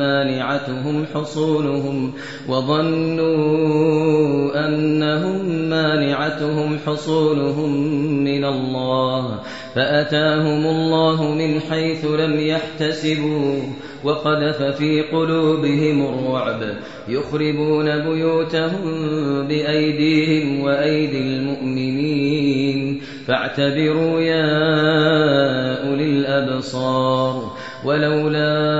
مانعتهم حصولهم وظنوا أنهم مانعتهم حصولهم من الله فأتاهم الله من حيث لم يحتسبوا وقذف في قلوبهم الرعب يخربون بيوتهم بأيديهم وأيدي المؤمنين فاعتبروا يا أولي الأبصار ولولا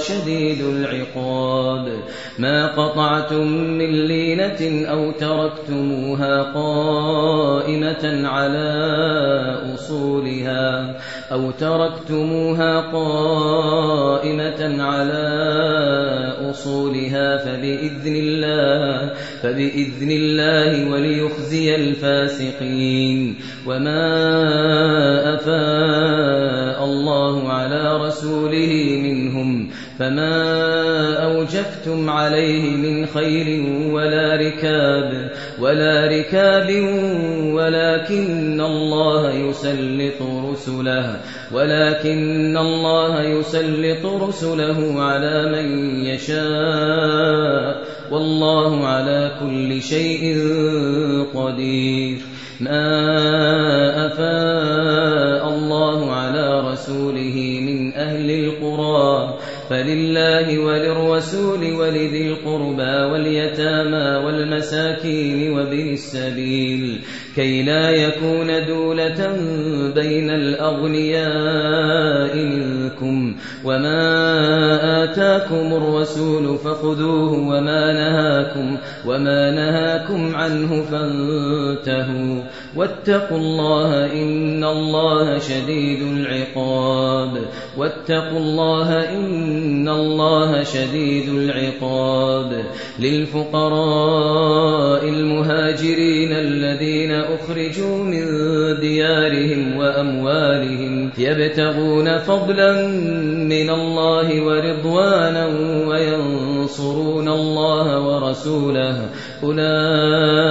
شديد العقاب. ما قطعتم من لينة أو تركتموها قائمة على أصولها أو تركتموها قائمة على أصولها فبإذن الله فبإذن الله وليخزي الفاسقين. وما أفاء الله على رسوله منهم فما أوجفتم عليه من خير ولا ركاب ولا ركاب ولكن الله يسلط رسله ولكن الله يسلط رسله على من يشاء والله على كل شيء قدير ولذي القربى واليتامى والمساكين وابن السبيل كي لا يكون دولة بين الأغنياء منكم وما آتاكم الرسول فخذوه وما نهاكم وما نهاكم عنه فانتهوا واتقوا الله إن الله شديد العقاب واتقوا الله إن الله شديد العقاب للفقراء المهاجرين الذين أخرجوا من ديارهم وأموالهم يبتغون فضلا من الله ورضوانا وينصرون الله ورسوله. أولئك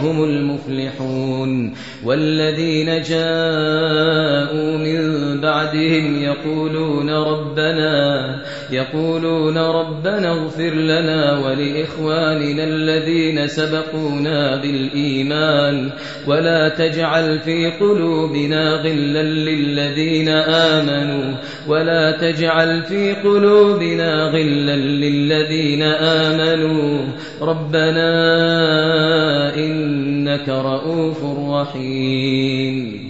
هم المفلحون والذين جاءوا من بعدهم يقولون ربنا يقولون ربنا اغفر لنا ولإخواننا الذين سبقونا بالإيمان ولا تجعل في قلوبنا غلا للذين آمنوا ولا تجعل في قلوبنا غلا للذين آمنوا ربنا إنك رؤوف رحيم.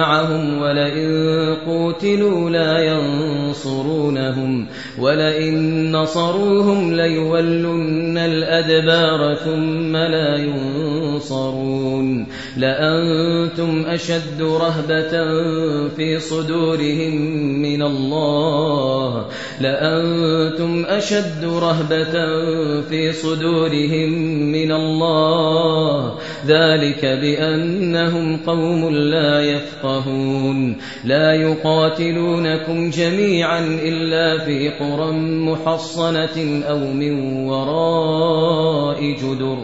معهم ولئن قوتلوا لا ينصرونهم ولئن نصروهم ليولن الأدبار ثم لا ينصرون لأنتم أشد رهبة في صدورهم من الله لأنتم أشد رهبة في صدورهم من الله ذلك بأنهم قوم لا يفقهون لا يقاتلونكم جميعا إلا في قرى محصنة أو من وراء جدر.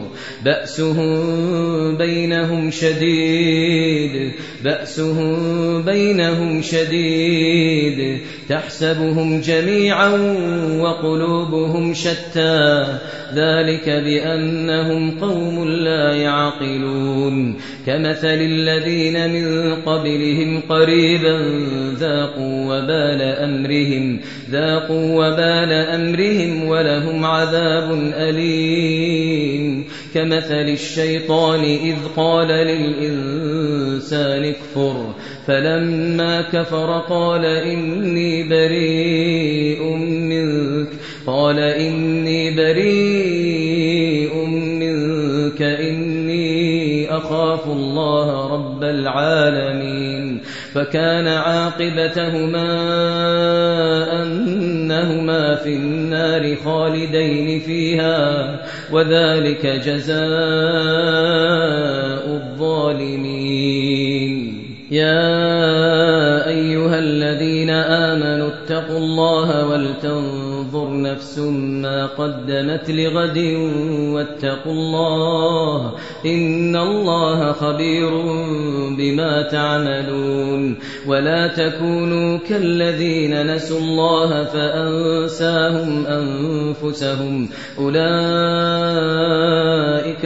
بأسهم بينهم شديد. بأسهم بينهم شديد. تحسبهم جميعا وقلوبهم شتى. ذلك بأنهم قوم لا يعقلون. كمثل الذين من قبلهم قريبا ذاقوا وبال أمرهم ذاقوا وبال أمرهم ولهم عذاب أليم. كمثل الشيطان إذ قال للإنسان اكفر فلما كفر قال إني بريء منك قال إني إني أخاف الله رب العالمين فكان عاقبتهما أنهما في النار خالدين فيها وذلك جزاء الظالمين. يا أيها الذين آمنوا اتقوا الله ولتنظر نفس ما قدمت لغد واتقوا الله إن الله خبير بما تعملون ولا تكونوا كالذين نسوا الله فأنساهم أنفسهم أولئك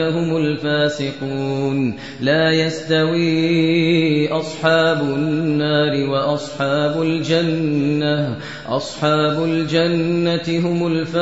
هم الفاسقون لا يستوي أصحاب النار وأصحاب الجنة أصحاب الجنة هم الفائزون.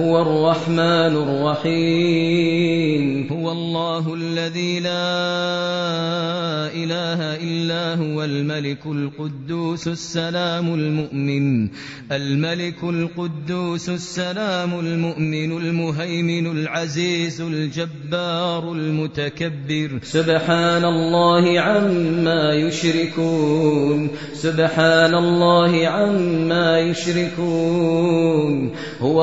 هو الرحمن الرحيم. هو الله الذي لا إله إلا هو الملك القدوس السلام المؤمن. الملك القدوس السلام المؤمن المهيمن العزيز الجبار المتكبر. سبحان الله عما يشركون. سبحان الله عما يشركون. هو